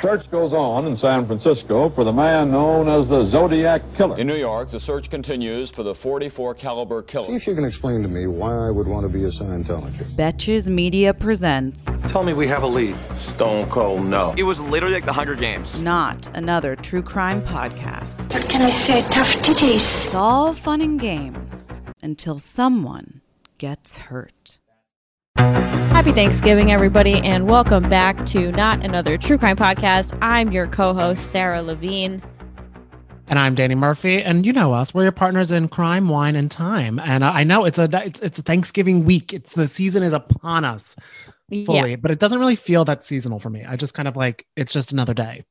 Police. Search goes on in San Francisco for the man known as the Zodiac Killer. In New York, the search continues for the 44 caliber See killer. if you can explain to me why I would want to be a Scientologist. Betches Media presents Tell me we have a lead. Stone Cold no. It was literally like the Hunger Games. not another true crime podcast. What can I say? Tough titties. It's all fun and games until someone gets hurt. Happy Thanksgiving, everybody, and welcome back to Not Another True Crime Podcast. I'm your co host, Sarah Levine. And I'm Danny Murphy, and you know us. We're your partners in crime, wine, and time. And uh, I know it's a it's it's a Thanksgiving week. It's the season is upon us fully, Yeah, but it doesn't really feel that seasonal for me. I just kind of like it's just another day.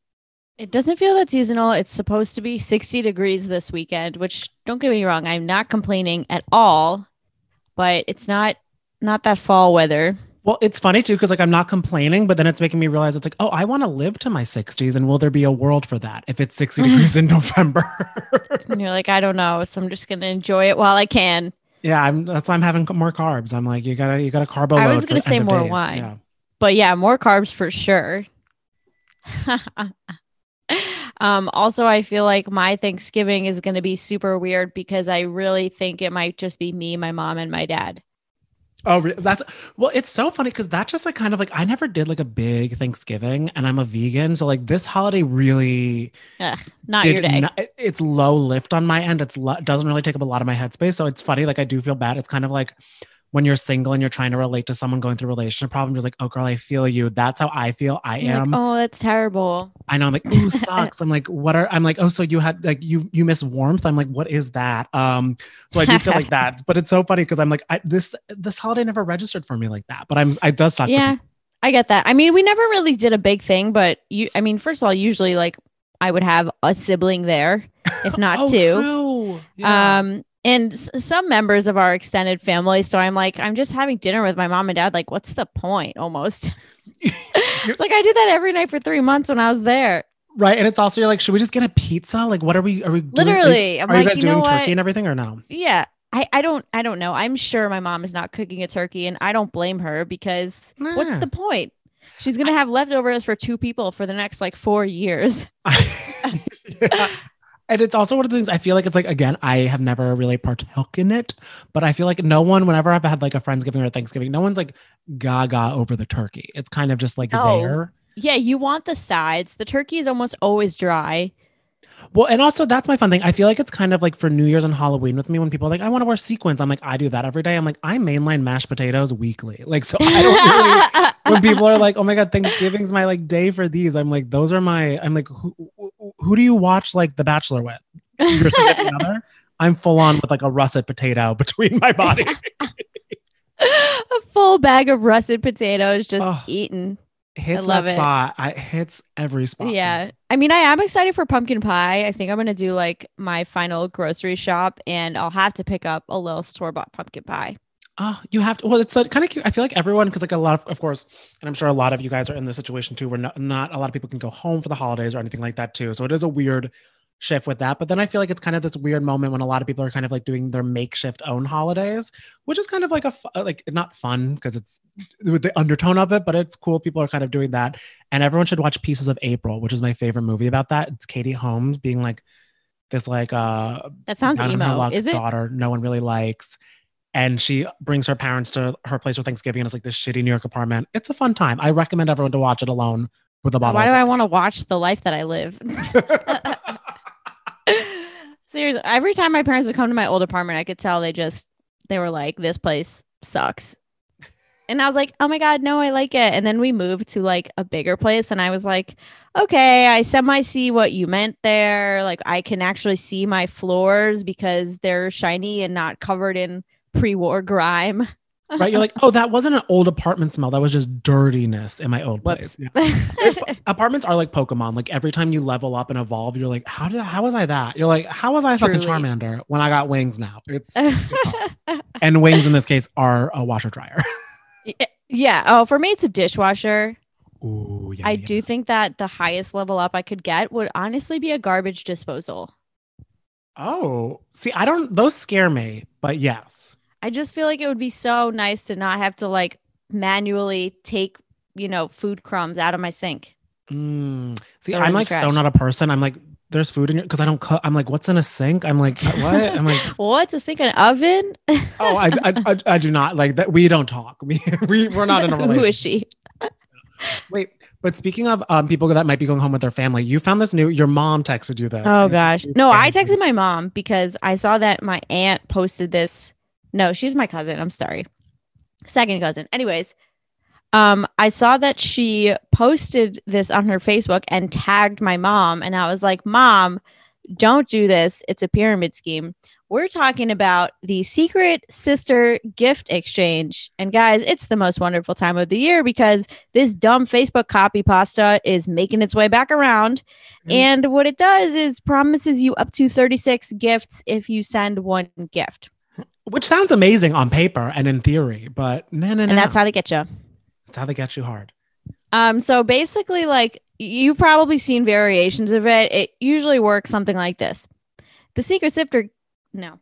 it doesn't feel that seasonal. It's supposed to be 60 degrees this weekend, which don't get me wrong, I'm not complaining at all, but it's not not that fall weather. Well, it's funny too because like I'm not complaining, but then it's making me realize it's like, oh, I want to live to my 60s, and will there be a world for that if it's 60 degrees in November? And you're like, I don't know. So I'm just gonna enjoy it while I can. yeah, I'm. That's why I'm having more carbs. I'm like, you gotta you gotta carb. Load. I was gonna say more days. wine. Yeah. but yeah, more carbs for sure. um, also, I feel like my Thanksgiving is going to be super weird because I really think it might just be me, my mom, and my dad. Oh, that's well. It's so funny because that's just like kind of like I never did like a big Thanksgiving, and I'm a vegan, so like this holiday really Ugh, not your day. not- it's low lift on my end. It's lo- doesn't really take up a lot of my headspace, so it's funny. Like I do feel bad. It's kind of like when you're single and you're trying to relate to someone going through a relationship problem. You're like, oh girl, I feel you. That's how I feel. I You're like, am. oh, that's terrible. I know. I'm like, ooh, sucks. I'm like, what are? I'm like, oh, so you had like you you miss warmth. I'm like, what is that? Um, so I do feel like that. But it's so funny because I'm like, I, this this holiday never registered for me like that. But I'm I does suck. Yeah. I get that. I mean, we never really did a big thing, but you, I mean, first of all, usually like I would have a sibling there, if not oh, two. True. Yeah. Um, and s- some members of our extended family. So I'm like, I'm just having dinner with my mom and dad. Like, what's the point? Almost. it's like I did that every night for three months when I was there. right. And it's also you're like, should we just get a pizza? Like, what are we? Are we doing, Literally, Are, I'm are you guys you doing know what? turkey and everything or no? Yeah. I, I don't I don't know. I'm sure my mom is not cooking a turkey and I don't blame her because what's the point? She's gonna have leftovers for two people for the next like four years. Yeah. And it's also one of the things I feel like it's like again, I have never really partook in it, but I feel like no one, whenever I've had like a Friendsgiving or Thanksgiving, no one's like gaga over the turkey. It's kind of just like No. there. Yeah, you want the sides. The turkey is almost always dry. Well, and also that's my fun thing. I feel like it's kind of like for New Year's and Halloween with me when people are like, I want to wear sequins. I'm like, I do that every day. I'm like, I mainline mashed potatoes weekly. Like, so I don't really when people are like, "Oh my god, Thanksgiving's my like day for these," I'm like, "Those are my." I'm like, "Who, who- do you watch like The Bachelor with? Your significant other?" I'm full on with like a russet potato between my body. a full bag of russet potatoes just Oh, eaten. hits love that it. spot. I hits every spot. Yeah. I mean, I am excited for pumpkin pie. I think I'm going to do like my final grocery shop and I'll have to pick up a little store bought pumpkin pie. Oh, you have to. Well, it's uh, kind of cute. I feel like everyone, because like a lot of, of course, and I'm sure a lot of you guys are in this situation too, where not, not a lot of people can go home for the holidays or anything like that too. So it is a weird shift with that. But then I feel like it's kind of this weird moment when a lot of people are kind of like doing their makeshift own holidays, which is kind of like a uh, like not fun because it's with the undertone of it, but it's cool. People are kind of doing that, and everyone should watch Pieces of April, which is my favorite movie about that. It's Katie Holmes being like this like uh That sounds down on her emo. Is it? daughter no one really likes and she brings her parents to her place for thanksgiving and it's like this shitty new york apartment it's a fun time i recommend everyone to watch it alone with a bottle Why do I want to watch the life that I live? Seriously, every time my parents would come to my old apartment, I could tell they just they were like, "This place sucks," and I was like, "Oh my god, no, I like it." And then we moved to like a bigger place, and I was like, "Okay, I semi see what you meant there. Like, I can actually see my floors because they're shiny and not covered in pre-war grime." right? You're like, oh, that wasn't an old apartment smell. That was just dirtiness in my old Whoops. place. Yeah. Apartments are like Pokemon. Like every time you level up and evolve, you're like, how did I, how was I that? You're like, how was I fucking Charmander when I got wings now? It's, it's and wings in this case are a washer dryer. yeah. Oh, for me, it's a dishwasher. Ooh, yeah. I yeah. do think that the highest level up I could get would honestly be a garbage disposal. Oh, see, I don't. Those scare me, but yes. I just feel like it would be so nice to not have to like manually take, you know, food crumbs out of my sink. Mm. See, Throw it in I'm like so not a person. I'm like, there's food in your because I don't cook. I'm like, what's in a sink? I'm like, what? I'm like, What's a sink? An oven? oh, I, I, I, I do not like that. We don't talk. We, we we're not in a relationship. Who is she? Wait, but speaking of um, people that might be going home with their family, you found this new. Your mom texted you this. Oh gosh. No, I texted my mom because I saw that my aunt posted this. No, she's my cousin. I'm sorry. Second cousin. Anyways, um I saw that she posted this on her Facebook and tagged my mom and I was like, "Mom, don't do this. It's a pyramid scheme." We're talking about the secret sister gift exchange. And guys, it's the most wonderful time of the year because this dumb Facebook copy pasta is making its way back around. Mm. And what it does is promises you up to 36 gifts if you send one gift. Which sounds amazing on paper and in theory, but no, no, no. And that's how they get you. that's how they get you hard. Um, so basically, like you've probably seen variations of it. It usually works something like this. The secret sister no.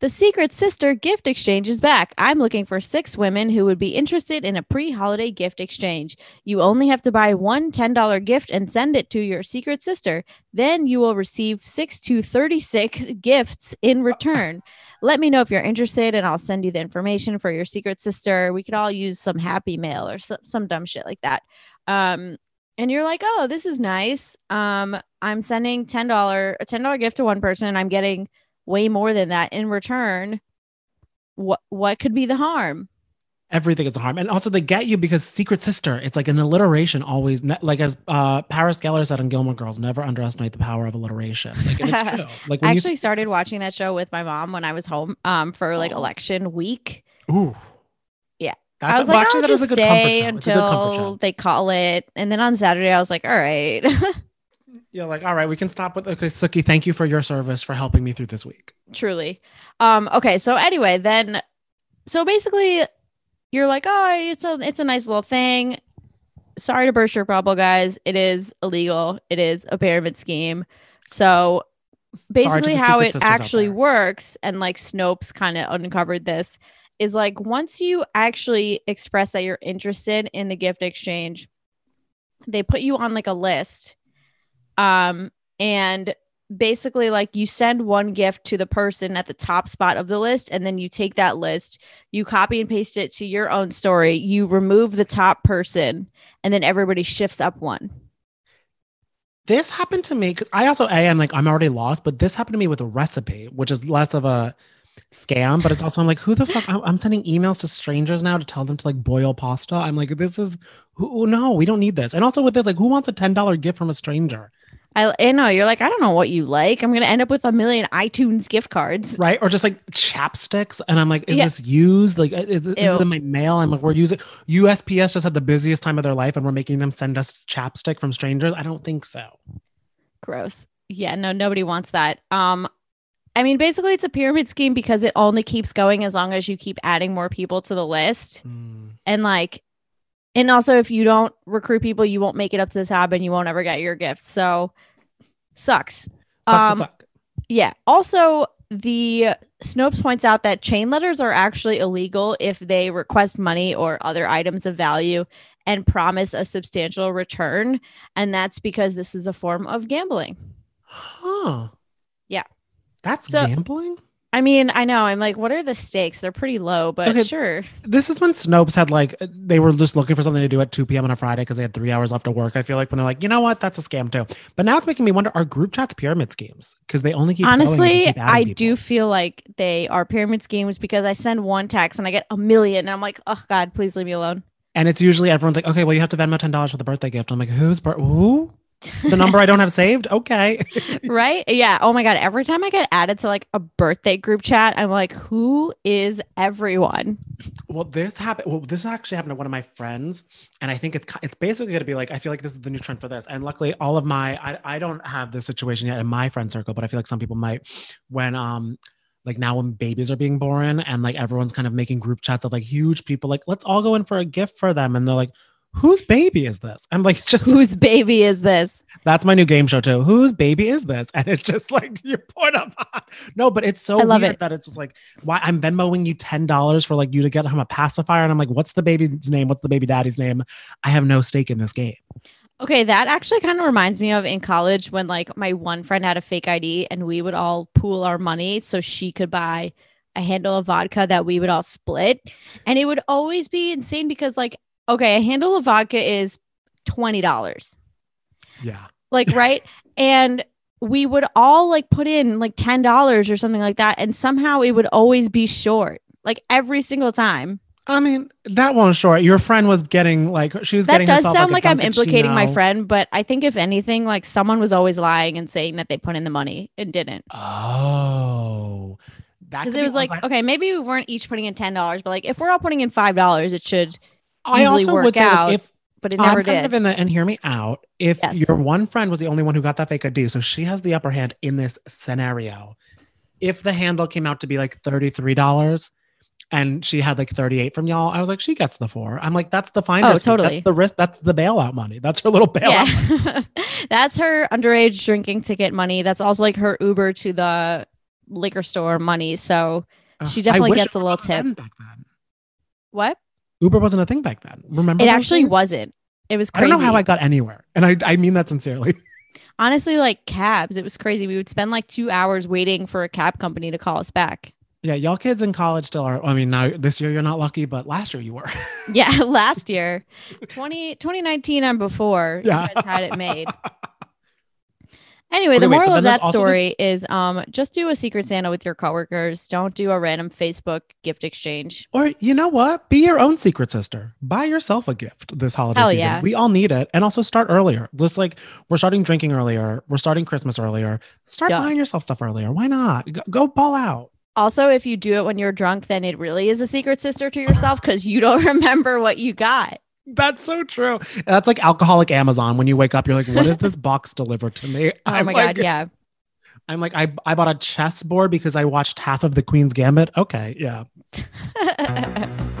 The secret sister gift exchange is back. I'm looking for six women who would be interested in a pre holiday gift exchange. You only have to buy one $10 gift and send it to your secret sister. Then you will receive six to 36 gifts in return. Let me know if you're interested and I'll send you the information for your secret sister. We could all use some happy mail or some, some dumb shit like that. Um, and you're like, oh, this is nice. Um, I'm sending $10, a $10 gift to one person and I'm getting way more than that in return. What what could be the harm? Everything is a harm, and also they get you because secret sister. It's like an alliteration. Always, like as uh, Paris Geller said in Gilmore Girls, never underestimate the power of alliteration. Like it's true. Like I actually started watching that show with my mom when I was home um for like election week. you, ooh, Yeah. that's I was well, like, actually I'll just a stay show. It's a good comfort until they call it. And then on Saturday, I was like, all right. You're like, all right, we can stop with okay, Sookie. Thank you for your service for helping me through this week. truly um okay so anyway then so basically you're like oh it's a it's a nice little thing. Sorry to burst your bubble guys. It is illegal. It is a pyramid scheme. So basically how it actually works and like snopes kind of uncovered this is like once you actually express that you're interested in the gift exchange they put you on like a list um and basically like you send one gift to the person at the top spot of the list and then you take that list you copy and paste it to your own story you remove the top person and then everybody shifts up one This happened to me because I also a am like I'm already lost, but this happened to me with a recipe, which is less of a scam, but it's also I'm like, who the fuck? I'm, sending emails to strangers now to tell them to like boil pasta. I'm like, this is who? No, we don't need this. And also with this, like, who wants a ten dollar gift from a stranger, I, I know you're like i don't know what you like i'm gonna end up with a million itunes gift cards right? Or just like chapsticks, and I'm like, is Yeah. this used? Like, is, this- is it in my mail? I'm like, we're using USPS just had the busiest time of their life, and we're making them send us chapstick from strangers. I don't think so. gross yeah no nobody wants that um i mean basically it's a pyramid scheme because it only keeps going as long as you keep adding more people to the list Hmm. and like and also if you don't recruit people you won't make it up to the top and you won't ever get your gifts so sucks Sucks Um, suck. yeah also the snopes points out that chain letters are actually illegal if they request money or other items of value and promise a substantial return and that's because this is a form of gambling Huh. Yeah. That's So- gambling? I mean, I know. I'm like, what are the stakes? They're pretty low, but Okay. sure. This is when Snopes had like they were just looking for something to do at 2 p.m. on a Friday because they had three hours left to work. I feel like when they're like, you know what, that's a scam too. But now it's making me wonder: Are group chats pyramid schemes? Because they only keep Honestly, keep I people. do feel like they are pyramid schemes because I send one text and I get a million, and I'm like, oh God, please leave me alone. And it's usually everyone's like, okay, well, you have to Venmo ten dollars for the birthday gift. I'm like, who's bir- who? The number I don't have saved. Okay. right? Yeah. Oh my god. Every time I get added to like a birthday group chat, I'm like, who is everyone? Well, this happened. Well, this actually happened to one of my friends, and I think it's it's basically going to be like I feel like this is the new trend for this. And luckily, all of my I I don't have this situation yet in my friend circle, but I feel like some people might. When um like now when babies are being born and like everyone's kind of making group chats of like huge people like let's all go in for a gift for them and they're like whose baby is this i'm like just Whose baby is this? that's my new game show too whose baby is this and it's just like you point up no but it's so I love weird it. that it's just like why i'm venmoing you ten dollars for like you to get him a pacifier and i'm like what's the baby's name what's the baby daddy's name i have no stake in this game Okay, that actually kind of reminds me of in college when like my one friend had a fake ID and we would all pool our money so she could buy a handle of vodka that we would all split. And it would always be insane because like okay, a handle of vodka is $20. yeah Like right? and we would all like put in like $10 or something like that and somehow it would always be short. Like every single time. i mean that one short your friend was getting like she was That does sound like, like, I'm implicating my friend, but I think if anything, like someone was always lying and saying that they put in the money and didn't. oh Because it was like, one okay, maybe we weren't each putting in ten dollars, but like if we're all putting in five dollars, it should I also would say like, if but it never I'm kind did. of in the and hear me out. If Yes. your one friend was the only one who got that fake ID, so she has the upper hand in this scenario. If the handle came out to be like $33 and she had like 38 from y'all, I was like, she gets the four. I'm like, that's the fee. Oh, totally. That's the risk. That's the bailout money. That's her little bailout. yeah, that's her underage drinking ticket money. That's also like her Uber to the liquor store money. So Ugh, She definitely gets a little tip. Back then. what? Uber wasn't a thing back then. Remember? It actually wasn't. It was I don't know how I got anywhere. And I, I mean that sincerely. Honestly, like cabs, it was crazy. We would spend like two hours waiting for a cab company to call us back. Yeah, y'all kids in college still are. I mean, now this year you're not lucky, but last year you were. Yeah, last year, 20, 2019 and before, Yeah. you guys had it made. Anyway, Okay, the moral but of that also this- story is um just do a secret Santa with your coworkers. Don't do a random Facebook gift exchange. Or you know what? Be your own secret sister. Buy yourself a gift this holiday Hell season. yeah. We all need it. And also start earlier. Just like we're starting drinking earlier. We're starting Christmas earlier. Start Yeah. buying yourself stuff earlier. Why not? Go, go ball out. Also, if you do it when you're drunk, then it really is a secret sister to yourself because you don't remember what you got. That's so true. That's like alcoholic Amazon. When you wake up, you're like, what is this box delivered to me? Oh I'm my like- god, yeah. I'm like, I, I bought a chessboard because I watched half of the Queen's Gambit. Okay, yeah.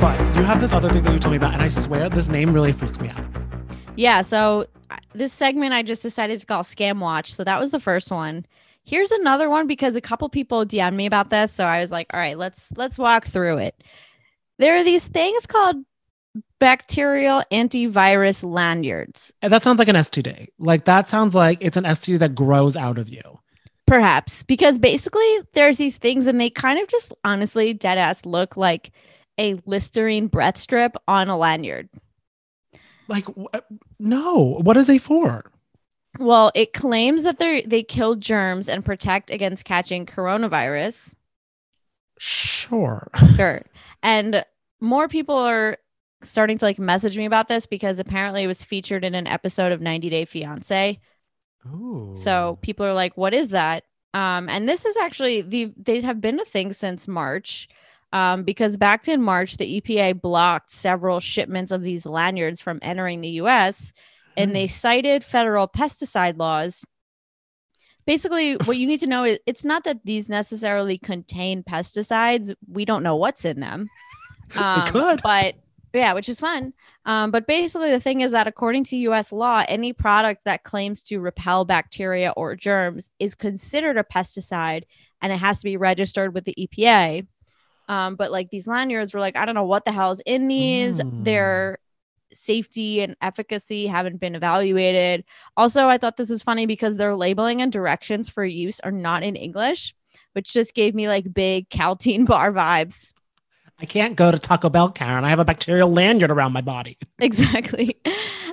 But you have this other thing that you told me about, and I swear this name really freaks me out. Yeah, so uh, this segment I just decided to call Scam Watch. So that was the first one. Here's another one because a couple people DM'd me about this, so I was like, all right, let's let's walk through it. There are these things called bacterial antivirus lanyards. And that sounds like an STD. Like that sounds like it's an STD that grows out of you. Perhaps because basically there's these things and they kind of just honestly dead ass look like a Listerine breath strip on a lanyard. Like, wh- no, what is they for? Well, it claims that they they kill germs and protect against catching coronavirus. Sure. Sure. And more people are starting to like message me about this because apparently it was featured in an episode of 90 Day Fiance. Ooh. So people are like, "What is that?" Um, and this is actually the they have been a thing since March, um, because back in March the EPA blocked several shipments of these lanyards from entering the U.S. and they cited federal pesticide laws. Basically, what you need to know is it's not that these necessarily contain pesticides. We don't know what's in them. Um, could. but yeah, which is fun. Um, but basically, the thing is that according to US law, any product that claims to repel bacteria or germs is considered a pesticide and it has to be registered with the EPA. Um, but like these lanyards were like, I don't know what the hell is in these. Mm. They're safety and efficacy haven't been evaluated. Also, I thought this was funny because their labeling and directions for use are not in English, which just gave me like big Caltine bar vibes. I can't go to Taco Bell, Karen. I have a bacterial lanyard around my body. Exactly.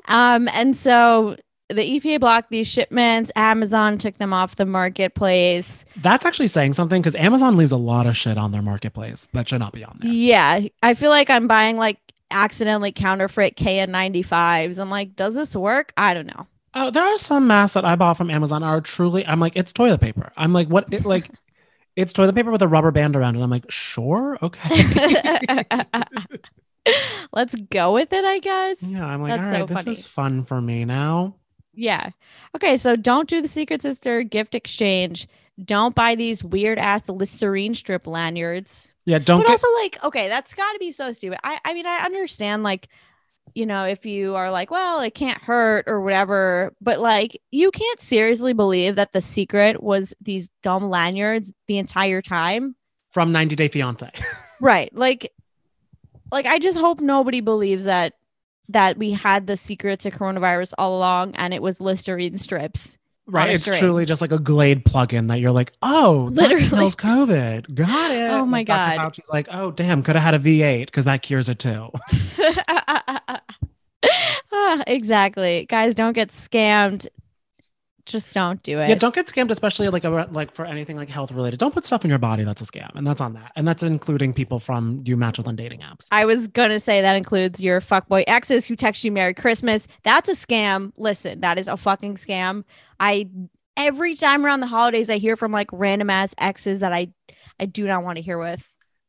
Um, and so the EPA blocked these shipments. Amazon took them off the marketplace. That's actually saying something because Amazon leaves a lot of shit on their marketplace that should not be on there. Yeah. I feel like I'm buying like accidentally counterfeit KN95s. I'm like, does this work? I don't know. Oh, there are some masks that I bought from Amazon are truly. I'm like, it's toilet paper. I'm like, what? It, like, it's toilet paper with a rubber band around it. I'm like, sure, okay. Let's go with it, I guess. yeah, I'm like, That's all right, so this funny. is fun for me now. Yeah. Okay. So don't do the Secret Sister gift exchange. Don't buy these weird ass Listerine strip lanyards. Yeah, don't but get. also, like, okay, that's got to be so stupid. I, I mean, I understand, like, you know, if you are like, well, it can't hurt or whatever, but like, you can't seriously believe that the secret was these dumb lanyards the entire time. from 90 Day Fiance. Right. Like, like I just hope nobody believes that that we had the secret to coronavirus all along and it was Listerine strips. right. It's string. truly just like a Glade plugin that you're like, oh, Literally. that kills COVID. Got it. Oh my Dr. God. Fauci's like, oh, damn, could have had a V8 because that cures it too. Ah, exactly. Guys, don't get scammed. Just don't do it. Yeah, don't get scammed, especially like about, like for anything like health related. Don't put stuff in your body that's a scam, and that's on that, and that's including people from you match with on dating apps. I was gonna say that includes your fuckboy exes who text you Merry Christmas. That's a scam. Listen, that is a fucking scam. I every time around the holidays I hear from like random ass exes that I I do not want to hear with.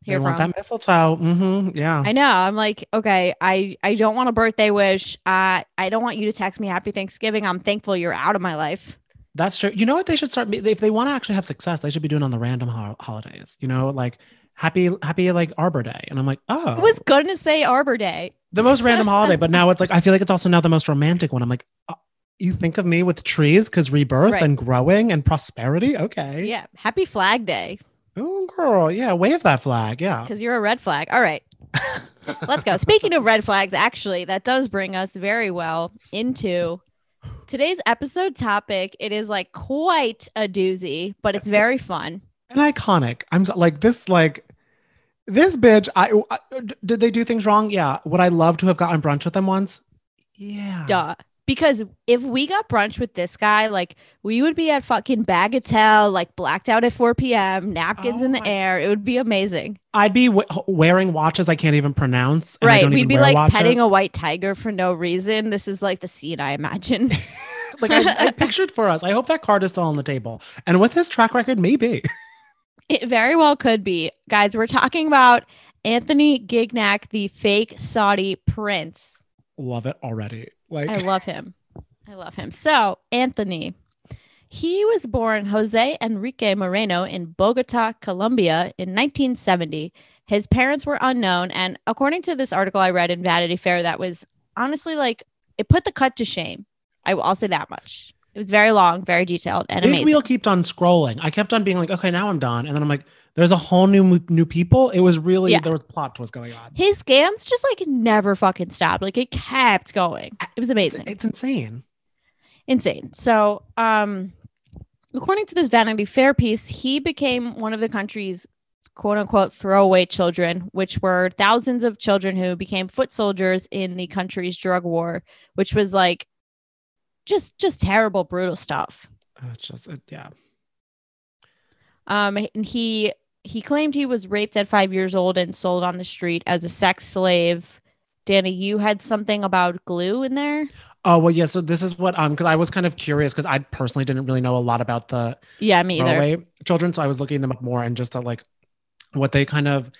They Hear want from. that mistletoe. Mm-hmm. Yeah. I know. I'm like, okay, I I don't want a birthday wish. Uh, I don't want you to text me Happy Thanksgiving. I'm thankful you're out of my life. That's true. You know what they should start if they want to actually have success, they should be doing on the random ho- holidays. You know, like happy happy like Arbor Day, and I'm like, oh, I was gonna say Arbor Day. the most random holiday, but now it's like I feel like it's also now the most romantic one. I'm like, uh, you think of me with trees because rebirth Right. and growing and prosperity. Okay. Yeah. Happy Flag Day Oh, girl. Yeah. Wave that flag. Yeah. because you're a red flag. All right. Let's go. Speaking of red flags, actually, that does bring us very well into today's episode topic. It is like quite a doozy, but it's very fun. and iconic. I'm so, like this, like this bitch. I, I did they do things wrong? Yeah. Would I love to have gotten brunch with them once? Yeah. Duh. Because if we got brunch with this guy, like we would be at fucking Bagatelle, like blacked out at 4 p.m., napkins in the oh air. It would be amazing. I'd be w- wearing watches I can't even pronounce. and I right. We'd be like watches. petting a white tiger for no reason. This is like the scene I imagine. like I, I pictured for us. I hope that card is still on the table. And with his track record, maybe. It very well could be. Guys, we're talking about Anthony Gignac, the fake Saudi prince. Love it already. Like I love him. I love him. So, Anthony, he was born Jose Enrique Moreno in Bogota, Colombia in 1970. His parents were unknown. And according to this article I read in Vanity Fair, that was honestly like, it put the cut to shame. I, I'll say that much. It was very long, very detailed, and Big amazing. wheel kept on scrolling. I kept on being like, okay, now I'm done. And then I'm like, there's a whole new new people. It was really Yeah. there was plot twist going on. His scams just like never fucking stopped. Like it kept going. It was amazing. It's insane. insane. So, um, according to this Vanity Fair piece, he became one of the country's quote unquote throwaway children, which were thousands of children who became foot soldiers in the country's drug war, which was like just just terrible, brutal stuff. It's just yeah. Um, and he he claimed he was raped at five years old and sold on the street as a sex slave. Danny, you had something about glue in there. Oh well, yeah. So this is what um because I was kind of curious because I personally didn't really know a lot about the Yeah, me either. children, so I was looking them up more and just at like what they kind of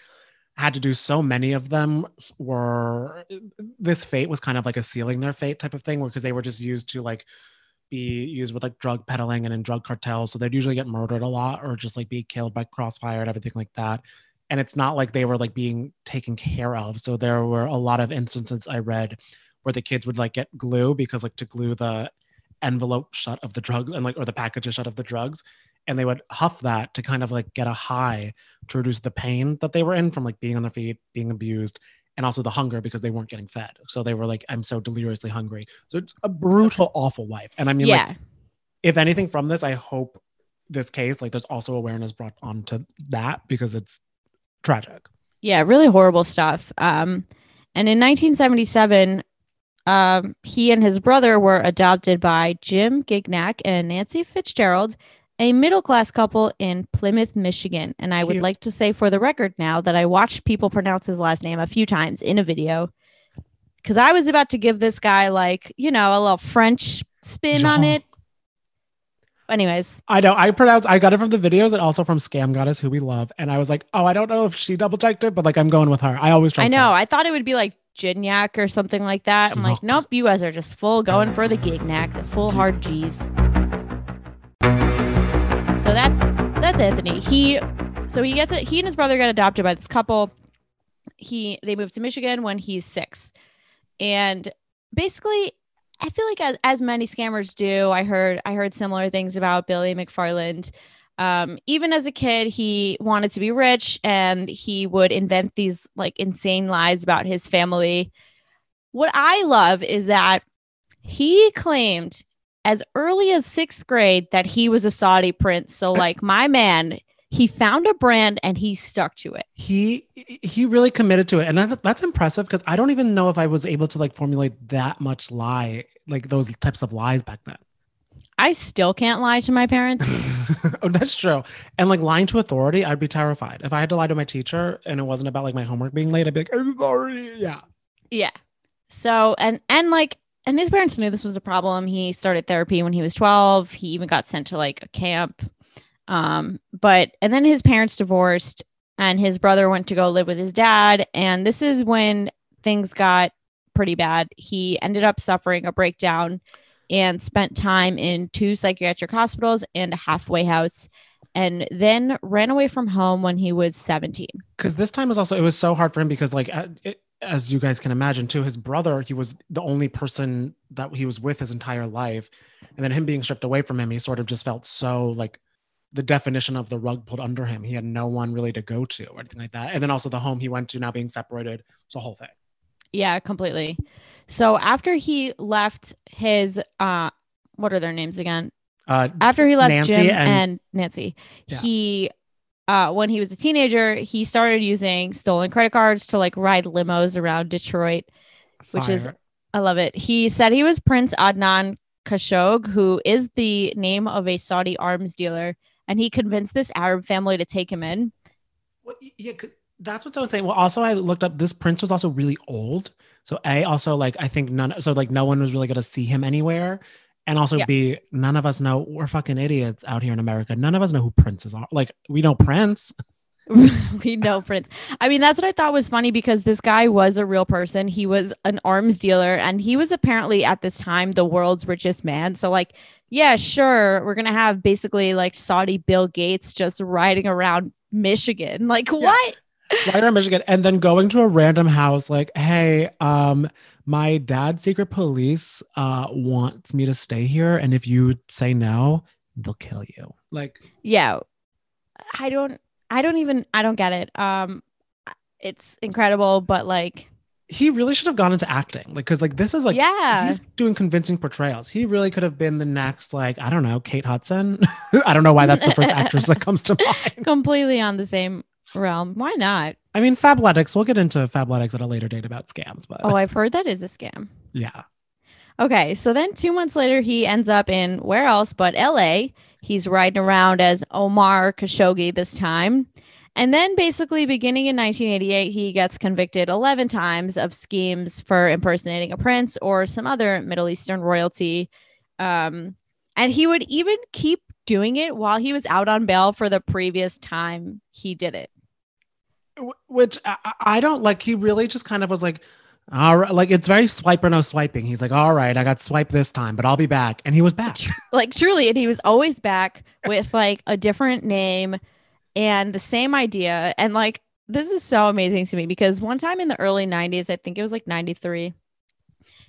had to do. So many of them were this fate was kind of like a sealing their fate type of thing, because they were just used to like be used with like drug peddling and in drug cartels. So they'd usually get murdered a lot or just like be killed by crossfire and everything like that. And it's not like they were like being taken care of. So there were a lot of instances I read where the kids would like get glue because like to glue the envelope shut of the drugs and like or the packages shut of the drugs and they would huff that to kind of like get a high to reduce the pain that they were in from like being on their feet being abused and also the hunger because they weren't getting fed. So they were like, I'm so deliriously hungry. So it's a brutal, awful life. And I mean, yeah. like, if anything from this, I hope this case, like, there's also awareness brought onto that because it's tragic. yeah, really horrible stuff. Um, and in 1977, um, he and his brother were adopted by Jim Gignac and Nancy Fitzgerald, a middle class couple in Plymouth, Michigan. And I would like to say for the record now that I watched people pronounce his last name a few times in a video because I was about to give this guy, like, you know, a little French spin on it. Anyways, I know. I pronounce. I got it from the videos and also from Scam Goddess, who we love. And I was like, oh, I don't know if she double checked it, but like, I'm going with her. I always trust. I know. Her. I thought it would be like Gignac or something like that. I'm like, nope, you guys are just full going for the Gignac, the full hard G's. So that's that's Anthony. He so he gets it. He and his brother got adopted by this couple. He they moved to Michigan when he's six, and basically, I feel like as, as many scammers do, I heard I heard similar things about Billy McFarland. Um, even as a kid, he wanted to be rich and he would invent these like insane lies about his family. What I love is that he claimed as early as sixth grade that he was a Saudi prince. So, like, my man, he found a brand and he stuck to it. he he really committed to it and that, that's impressive because i don't even know if i was able to like formulate that much lie like those types of lies back then I still can't lie to my parents. oh that's true and like lying to authority i'd be terrified if i had to lie to my teacher and it wasn't about like my homework being late i'd be like i'm sorry yeah Yeah. So and and like and his parents knew this was a problem. He started therapy when he was 12. He even got sent to like a camp. Um but and then his parents divorced and his brother went to go live with his dad and this is when things got pretty bad. He ended up suffering a breakdown and spent time in two psychiatric hospitals and a halfway house and then ran away from home when he was 17. because this time was also it was so hard for him because like it, as you guys can imagine too his brother he was the only person that he was with his entire life and then him being stripped away from him he sort of just felt so like the definition of the rug pulled under him he had no one really to go to or anything like that and then also the home he went to now being separated it's a whole thing Yeah, completely. So after he left his uh what are their names again? uh After he left Nancy Jim and- and, Nancy, Yeah. he uh when he was a teenager, he started using stolen credit cards to like ride limos around Detroit, which is I love it. He said he was Prince Adnan Khashoggi, who is the name of a Saudi arms dealer, and he convinced this Arab family to take him in. Well, yeah, that's what's so insane. Well, also I looked up this prince was also really old. So A also like I think none so like no one was really gonna see him anywhere. And also Yeah. B, none of us know we're fucking idiots out here in America. None of us know who princes are. Like we know Prince. we know Prince. I mean, that's what I thought was funny because this guy was a real person. He was an arms dealer and he was apparently at this time the world's richest man. So, like, yeah, sure, we're going to have basically like Saudi Bill Gates just riding around Michigan. Like, what? right around Michigan. And then going to a random house, like, hey, um, my dad's secret police uh wants me to stay here. And if you say no, they'll kill you. Like Yeah. I don't, I don't even, I don't get it. Um, it's incredible, but like, he really should have gone into acting like because like this is like Yeah. he's doing convincing portrayals he really could have been the next like i don't know kate hudson i don't know why that's the first actress that comes to mind completely on the same realm. Why not? i mean fabletics we'll get into fabletics at a later date about scams but Oh, I've heard that is a scam. yeah Okay, so then two months later, he ends up in where else but LA. He's riding around as Omar Khashoggi this time. And then basically, beginning in 1988, he gets convicted 11 times of schemes for impersonating a prince or some other Middle Eastern royalty. Um, and he would even keep doing it while he was out on bail for the previous time he did it. Wh- which I, I- don't like he really just kind of was like all right like it's very swipe or no swiping. He's like all right i got swiped this time but i'll be back. And he was back. Like truly and he was always back with like a different name and the same idea. And like this is so amazing to me because one time in the early 90s i think it was like 93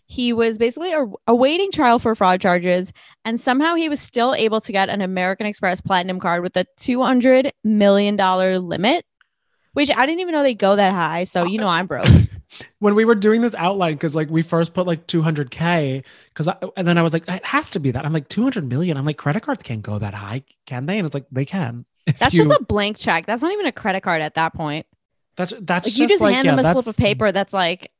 he was basically a- awaiting trial for fraud charges and somehow he was still able to get an american express platinum card with a 200 million dollar limit which i didn't even know they go that high so you know i'm broke when we were doing this outline, because like we first put like 200K, because and then I was like, it has to be that. I'm like, 200 million. I'm like, credit cards can't go that high, can they? And it's like, they can. That's you- just a blank check. That's not even a credit card at that point. that's that's Like you just like, hand yeah, them a slip of paper that's like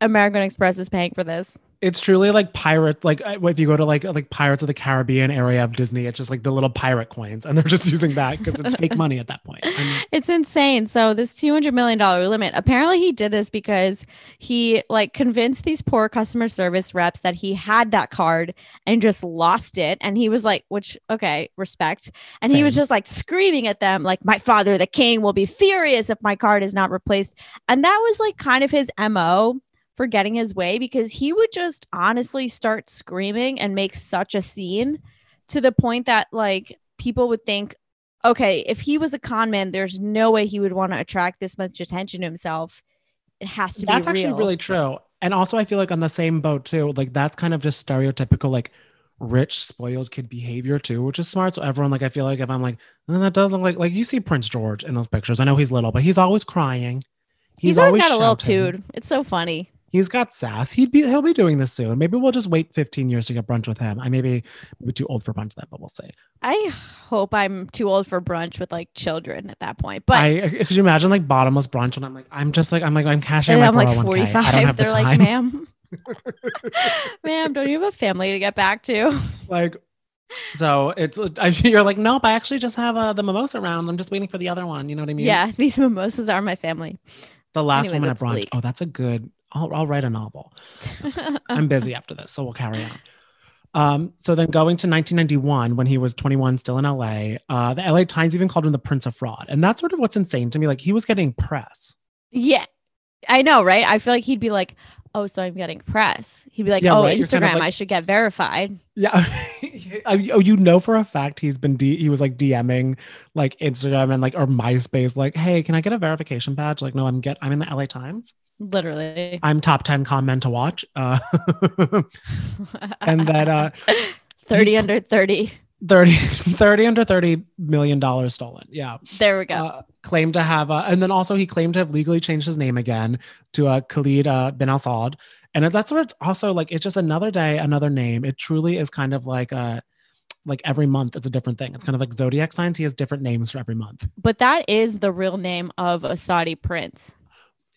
American Express is paying for this. It's truly like pirate, like uh, if you go to like like Pirates of the Caribbean area of Disney, it's just like the little pirate coins, and they're just using that because it's fake money at that point. I mean, It's insane. So this two hundred million dollar limit. Apparently, he did this because he like convinced these poor customer service reps that he had that card and just lost it. And he was like, which okay, respect. And he was just like screaming at them, like, "My father, the king, will be furious if my card is not replaced." And that was like kind of his mo for getting his way because he would just honestly start screaming and make such a scene to the point that like people would think okay, if he was a con man, there's no way he would want to attract this much attention to himself. It has to that's be That's actually really true. And also, I feel like on the same boat too. Like that's kind of just stereotypical, like rich, spoiled kid behavior too, which is smart. So everyone, like, I feel like if I'm like, "Oh, that does look like, like you see Prince George in those pictures. I know he's little, but he's always crying. He's, always, got a little shouting. toot. It's so funny. He's got sass. He'd be he'll be doing this soon. Maybe we'll just wait 15 years to get brunch with him. I may be, maybe too old for brunch then, but we'll see. I hope I'm too old for brunch with like children at that point. But I could you imagine like bottomless brunch when I'm like, I'm just like, I'm like, I'm cashing my I'm like 401k. 45. I don't have They're the like, ma'am, ma'am, don't you have a family to get back to? like so it's I, you're like nope i actually just have uh, the mimosa round i'm just waiting for the other one you know what i mean Yeah, these mimosas are my family. the last Anyway, woman at brunch bleak. oh that's a good I'll, I'll write a novel i'm busy after this so we'll carry on um so then going to 1991 when he was 21 still in la uh the la times even called him the prince of fraud and that's sort of what's insane to me like he was getting press Yeah, I know, right? I feel like he'd be like, "Oh, so I'm getting press." He'd be like, Yeah, "Oh, right, Instagram, kind of like- I should get verified." Yeah. I- oh, you know for a fact he's been D- he was like DMing like Instagram and like or MySpace like, "Hey, can I get a verification badge?" Like, "No, I'm get I'm in the LA Times. Literally. I'm top 10 comment to watch." Uh and that uh 30 under 30. 30 30 under 30 million dollars stolen. Yeah. There we go. Uh, claimed to have uh, and then also he claimed to have legally changed his name again to uh, Khalid uh, bin Al Saud. And that's where it's also like it's just another day, another name. It truly is kind of like uh like every month it's a different thing. It's kind of like zodiac signs. He has different names for every month. but that is the real name of a Saudi prince.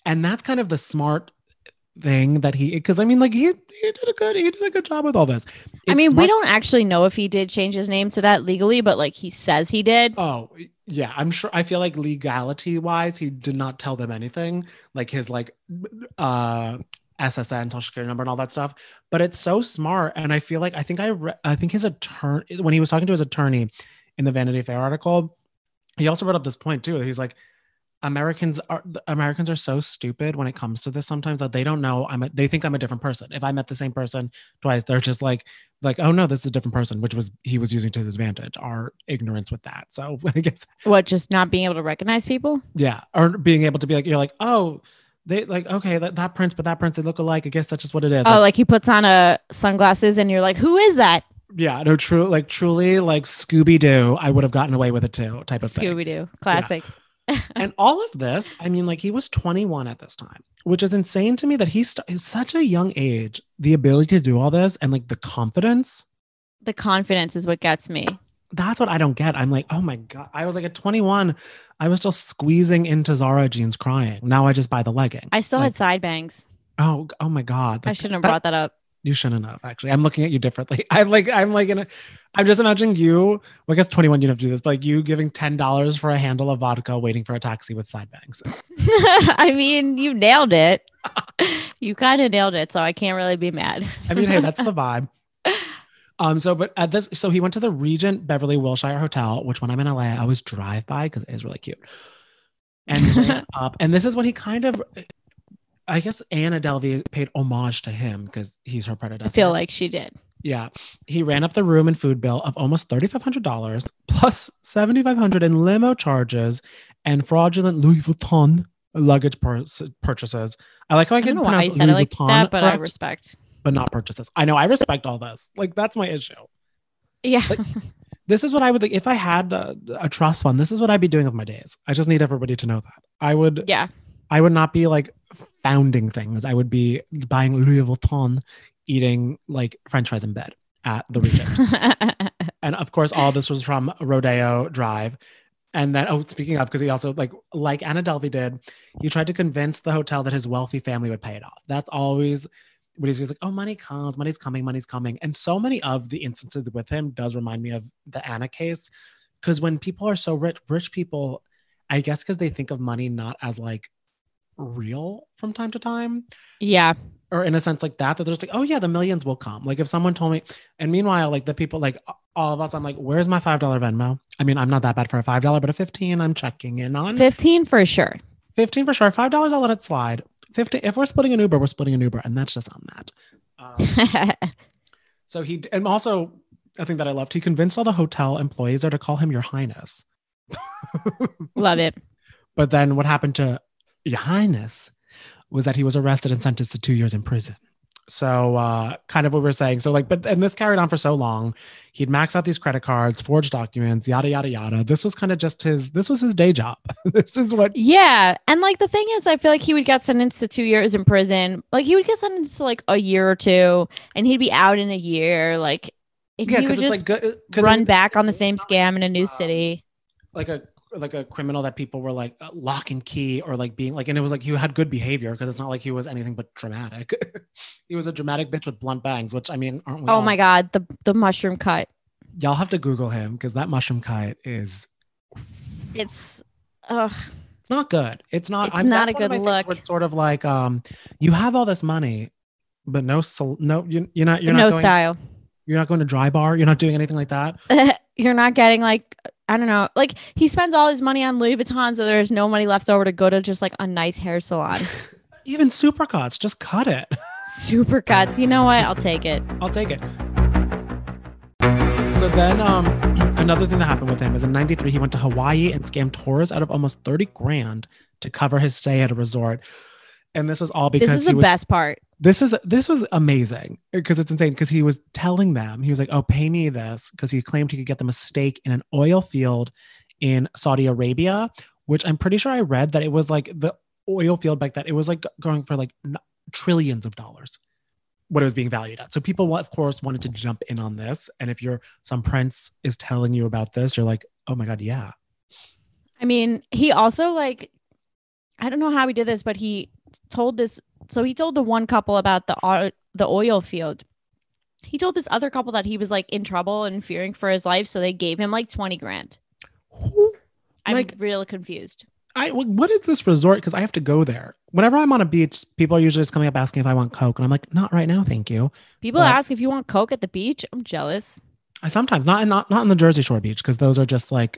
And that's kind of the smart thing that he because I mean like he, he did a good he did a good job with all this. I It's mean, we don't actually know if he did change his name to that legally, but like he says he did. Oh, yeah, I'm sure. I feel like legality wise, he did not tell them anything, like his like uh SSN, social security number, and all that stuff. But it's so smart, and I feel like I think I re- I think his attorney when he was talking to his attorney in the Vanity Fair article, he also brought up this point too. He's like. Americans are Americans are so stupid when it comes to this sometimes that they don't know I'm a, they think I'm a different person. If I met the same person twice, they're just like like oh no, this is a different person, which was he was using to his advantage, our ignorance with that. So I guess What, just not being able to recognize people? yeah, or being able to be like, you're like, oh, they like, okay, that, that prince, but that prince, they look alike. I guess that's just what it is. Oh, like he puts on a sunglasses and you're like, who is that? yeah, no, true, like truly, like Scooby Doo, I would have gotten away with it too, type of thing. Scooby Doo. Classic. And all of this, I mean, like he was 21 at this time, which is insane to me that he's st- such a young age, the ability to do all this and like the confidence. The confidence is what gets me. That's what I don't get. I'm like, oh my god! I was like at 21, I was still squeezing into Zara jeans, crying. Now I just buy the legging. I still Like, had side bangs. Oh, oh my god! I shouldn't have that- brought that up. You shouldn't have actually. I'm looking at you differently. I'm like, I'm like in a, I'm just imagining you. Well, I guess 21, you don't have to do this, but like you giving ten dollars for a handle of vodka, waiting for a taxi with side bangs. I mean, you nailed it. you kind of nailed it, so I can't really be mad. I mean, hey, that's the vibe. Um, so but at this, so he went to the Regent Beverly Wilshire Hotel, which when I'm in LA, I always drive by because it is really cute. And up, and this is what he kind of I guess Anna Delvey paid homage to him because he's her predecessor. I feel like she did. Yeah. He ran up the room and food bill of almost $3,500 plus $7,500 in limo charges and fraudulent Louis Vuitton luggage pur- purchases. I like how I, I can don't why you pronounce said it Louis like Vuitton that, but I respect. but not purchases. I know I respect all this. Like that's my issue. Yeah. Like, this is what I would like if I had a, a trust fund. This is what I'd be doing with my days. I just need everybody to know that. I would yeah. I would not be like confounding things. I would be buying Louis Vuitton, eating like French fries in bed at the Regent. and of course, all this was from Rodeo Drive. And then, oh, speaking of, because he also like like Anna Delvey did, he tried to convince the hotel that his wealthy family would pay it off. That's always what he's like, oh, money comes, money's coming, money's coming. And so many of the instances with him does remind me of the Anna case. Because when people are so rich, rich people, I guess because they think of money not as like real from time to time. Yeah. Or in a sense like that, that they're just like, oh yeah, the millions will come. Like if someone told me, and meanwhile, like the people, like all of us, I'm like, where's my $5 Venmo? I mean, I'm not that bad for a $5, but a 15 I'm checking in on. 15 for sure. 15 for sure. $5, I'll let it slide. 50, if we're splitting an Uber, we're splitting an Uber. And that's just on that. Um, so he, and also, I think that I loved, he convinced all the hotel employees there to call him Your Highness. Love it. But then what happened to Your Highness was that he was arrested and sentenced to two years in prison. So uh kind of what we're saying. So like, but and this carried on for so long. He'd max out these credit cards, forge documents, yada yada yada. This was kind of just his this was his day job. this is what Yeah. And like the thing is, I feel like he would get sentenced to two years in prison. Like he would get sentenced to like a year or two and he'd be out in a year. Like Yeah, he would just like, run back on the same scam in a new city. like a like a criminal that people were like uh, lock and key or like being like and it was like he had good behavior because it's not like he was anything but dramatic. he was a dramatic bitch with blunt bangs, which I mean, aren't we Oh all? my god, the the mushroom cut. Y'all have to Google him because that mushroom cut is It's. It's not good. It's not. It's not a good look. It's sort of like um, you have all this money, but no, sol- no, you, you're not. You're no not going, style. You're not going to dry bar. You're not doing anything like that. You're not getting like I don't know. Like he spends all his money on Louis Vuitton, so there's no money left over to go to just like a nice hair salon. Even supercuts, just cut it. Super cuts. You know what? I'll take it. I'll take it. So then, um, another thing that happened with him is in '93 he went to Hawaii and scammed tourists out of almost 30 grand to cover his stay at a resort. And this was all because This is he the was, best part. This is this was amazing because it's insane because he was telling them he was like oh pay me this because he claimed he could get them a stake in an oil field in saudi arabia which i'm pretty sure i read that it was like the oil field back then it was like going for like trillions of dollars what it was being valued at. So people of course wanted to jump in on this and if you're some prince is telling you about this you're like oh my god yeah. I mean, he also like I don't know how he did this, but he told this so he told the one couple about the the oil field. He told this other couple that he was like in trouble and fearing for his life, so they gave him like 20 grand. I'm Like- really confused. I what is this resort? Because I have to go there. Whenever I'm on a beach, people are usually just coming up asking if I want Coke, and I'm like, not right now, thank you. People But- ask if you want Coke at the beach. I'm jealous. I sometimes not in not not in the Jersey Shore beach because those are just like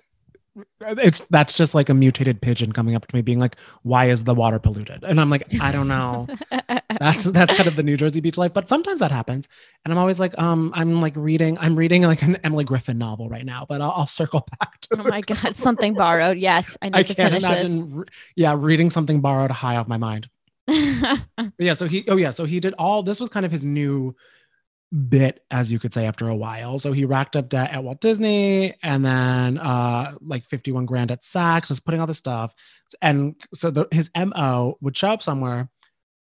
it's that's just like a mutated pigeon coming up to me being like, why is the water polluted? And I'm like, I don't know. that's that's kind of the New Jersey beach life. But sometimes that happens, and I'm always like, um, I'm like reading, I'm reading like an Emily Giffin novel right now, but I'll, I'll circle back to. Oh my god, something borrowed. Yes, I need I to can't finish imagine, re- yeah, reading something borrowed high off my mind. yeah, so he oh yeah, so he did all this was kind of his new bit as you could say after a while. So he racked up debt at Walt Disney and then uh like 51 grand at Saks, was putting all this stuff. And so the, his MO would show up somewhere,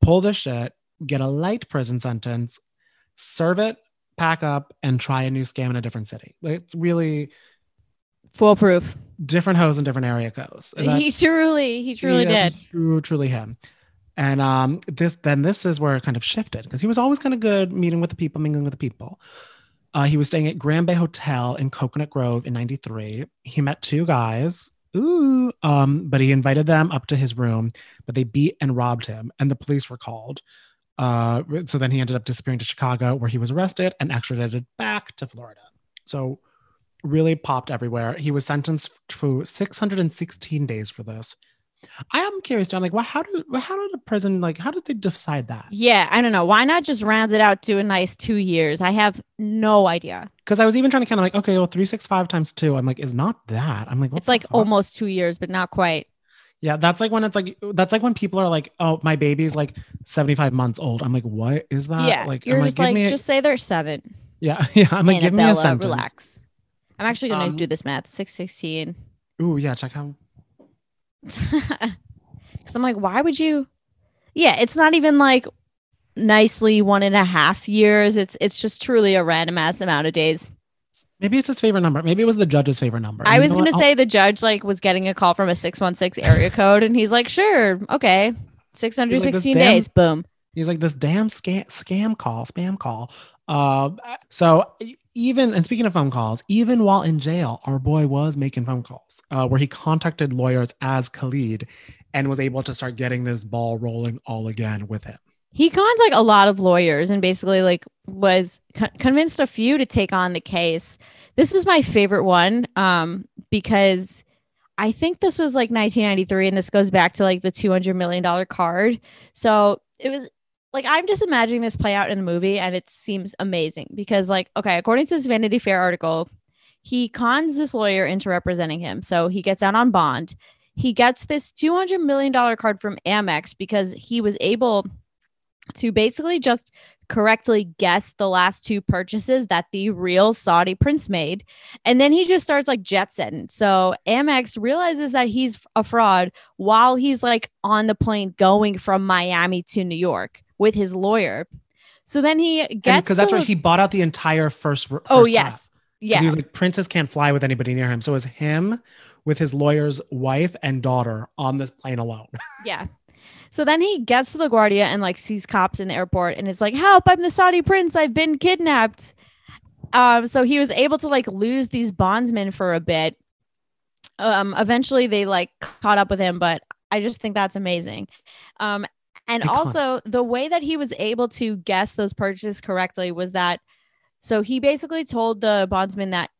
pull this shit, get a light prison sentence, serve it, pack up and try a new scam in a different city. Like it's really Foolproof. different hose in different area codes. He truly, he truly yeah, did. True, truly him. And um, this then this is where it kind of shifted because he was always kind of good meeting with the people, mingling with the people. Uh, he was staying at Grand Bay Hotel in Coconut Grove in '93. He met two guys. Ooh, um, but he invited them up to his room, but they beat and robbed him, and the police were called. Uh, so then he ended up disappearing to Chicago, where he was arrested and extradited back to Florida. So really popped everywhere. He was sentenced to 616 days for this. I am curious, John. Like, well, how did how did a prison like how did they decide that? Yeah, I don't know. Why not just round it out to a nice two years? I have no idea. Because I was even trying to kind of like, okay, well, three six five times two. I'm like, is not that? I'm like, It's like fuck? almost two years, but not quite. yeah. That's like when it's like that's like when people are like, oh, my baby's like 75 months old. I'm like, what is that? yeah, like, you're I'm just give like, me a- just say they're seven. yeah, yeah. I'm like, give me a Annabella, sentence. Relax. I'm actually gonna Um, do this math. Six sixteen. Ooh, yeah. Check out. Because I'm like, why would you? Yeah, it's not even like nicely one and a half years. It's it's just truly a random ass amount of days. Maybe it's his favorite number. Maybe it was the judge's favorite number. I was you know gonna what? say the judge like was getting a call from a six one six area code, and he's like, "Sure, okay, six hundred sixteen like, sixteen damn- days, boom." He's like this damn scam scam call, spam call. Uh, so even and speaking of phone calls, even while in jail, our boy was making phone calls uh, where he contacted lawyers as Khalid and was able to start getting this ball rolling all again with him. he like a lot of lawyers and basically like was con- convinced a few to take on the case this is my favorite one um because i think this was like 1993 and this goes back to like the 200 million dollar card so it was like i'm just imagining this play out in a movie and it seems amazing because like okay according to this vanity fair article he cons this lawyer into representing him so he gets out on bond he gets this 200 million dollar card from amex because he was able to basically just correctly guess the last two purchases that the real Saudi prince made. And then he just starts like jet setting. So Amex realizes that he's a fraud while he's like on the plane going from Miami to New York with his lawyer. So then he gets Because that's right. He bought out the entire first. first Oh yes, Yeah. He was like, Princess can't fly with anybody near him. So it was him with his lawyer's wife and daughter on this plane alone. Yeah. So then he gets to LaGuardia and like sees cops in the airport and is like, "Help! I'm the Saudi prince. I've been kidnapped." Um, so he was able to like lose these bondsmen for a bit. Um, eventually they like caught up with him, but I just think that's amazing. Um, and Iconic. also the way that he was able to guess those purchases correctly was that so he basically told the bondsman that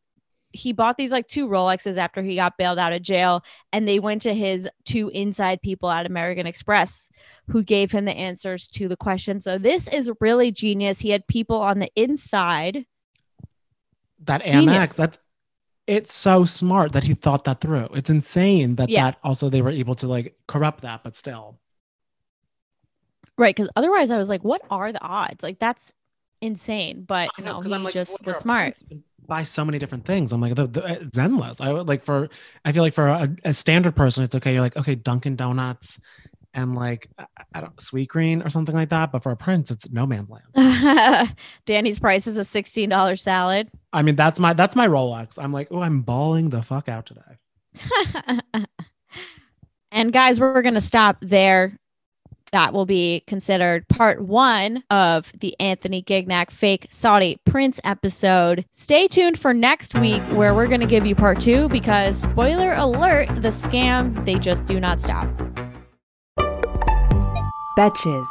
he bought these like two Rolexes after he got bailed out of jail, and they went to his two inside people at American Express who gave him the answers to the question. So this is really genius. He had people on the inside. that Genius. Amex, that's it's so smart that he thought that through. It's insane that Yeah. that also they were able to like corrupt that, but still. Right. Because otherwise I was like, what are the odds? Like that's insane. But I know, no, 'cause he I'm like, just was smart. buy so many different things. I'm like, the, the, eh, it's endless. I would like for, I feel like for a, a standard person, it's okay. You're like, okay, Dunkin' Donuts and like, I, I don't, Sweet Green or something like that. But for a prince, it's no man's land. Danny's price is a $16 salad. I mean, that's my, that's my Rolex. I'm like, oh, I'm bawling the fuck out today. And guys, we're going to stop there. That will be considered part one of the Anthony Gignac fake Saudi Prince episode. Stay tuned for next week where we're going to give you part two because, spoiler alert, the scams, they just do not stop. Betches.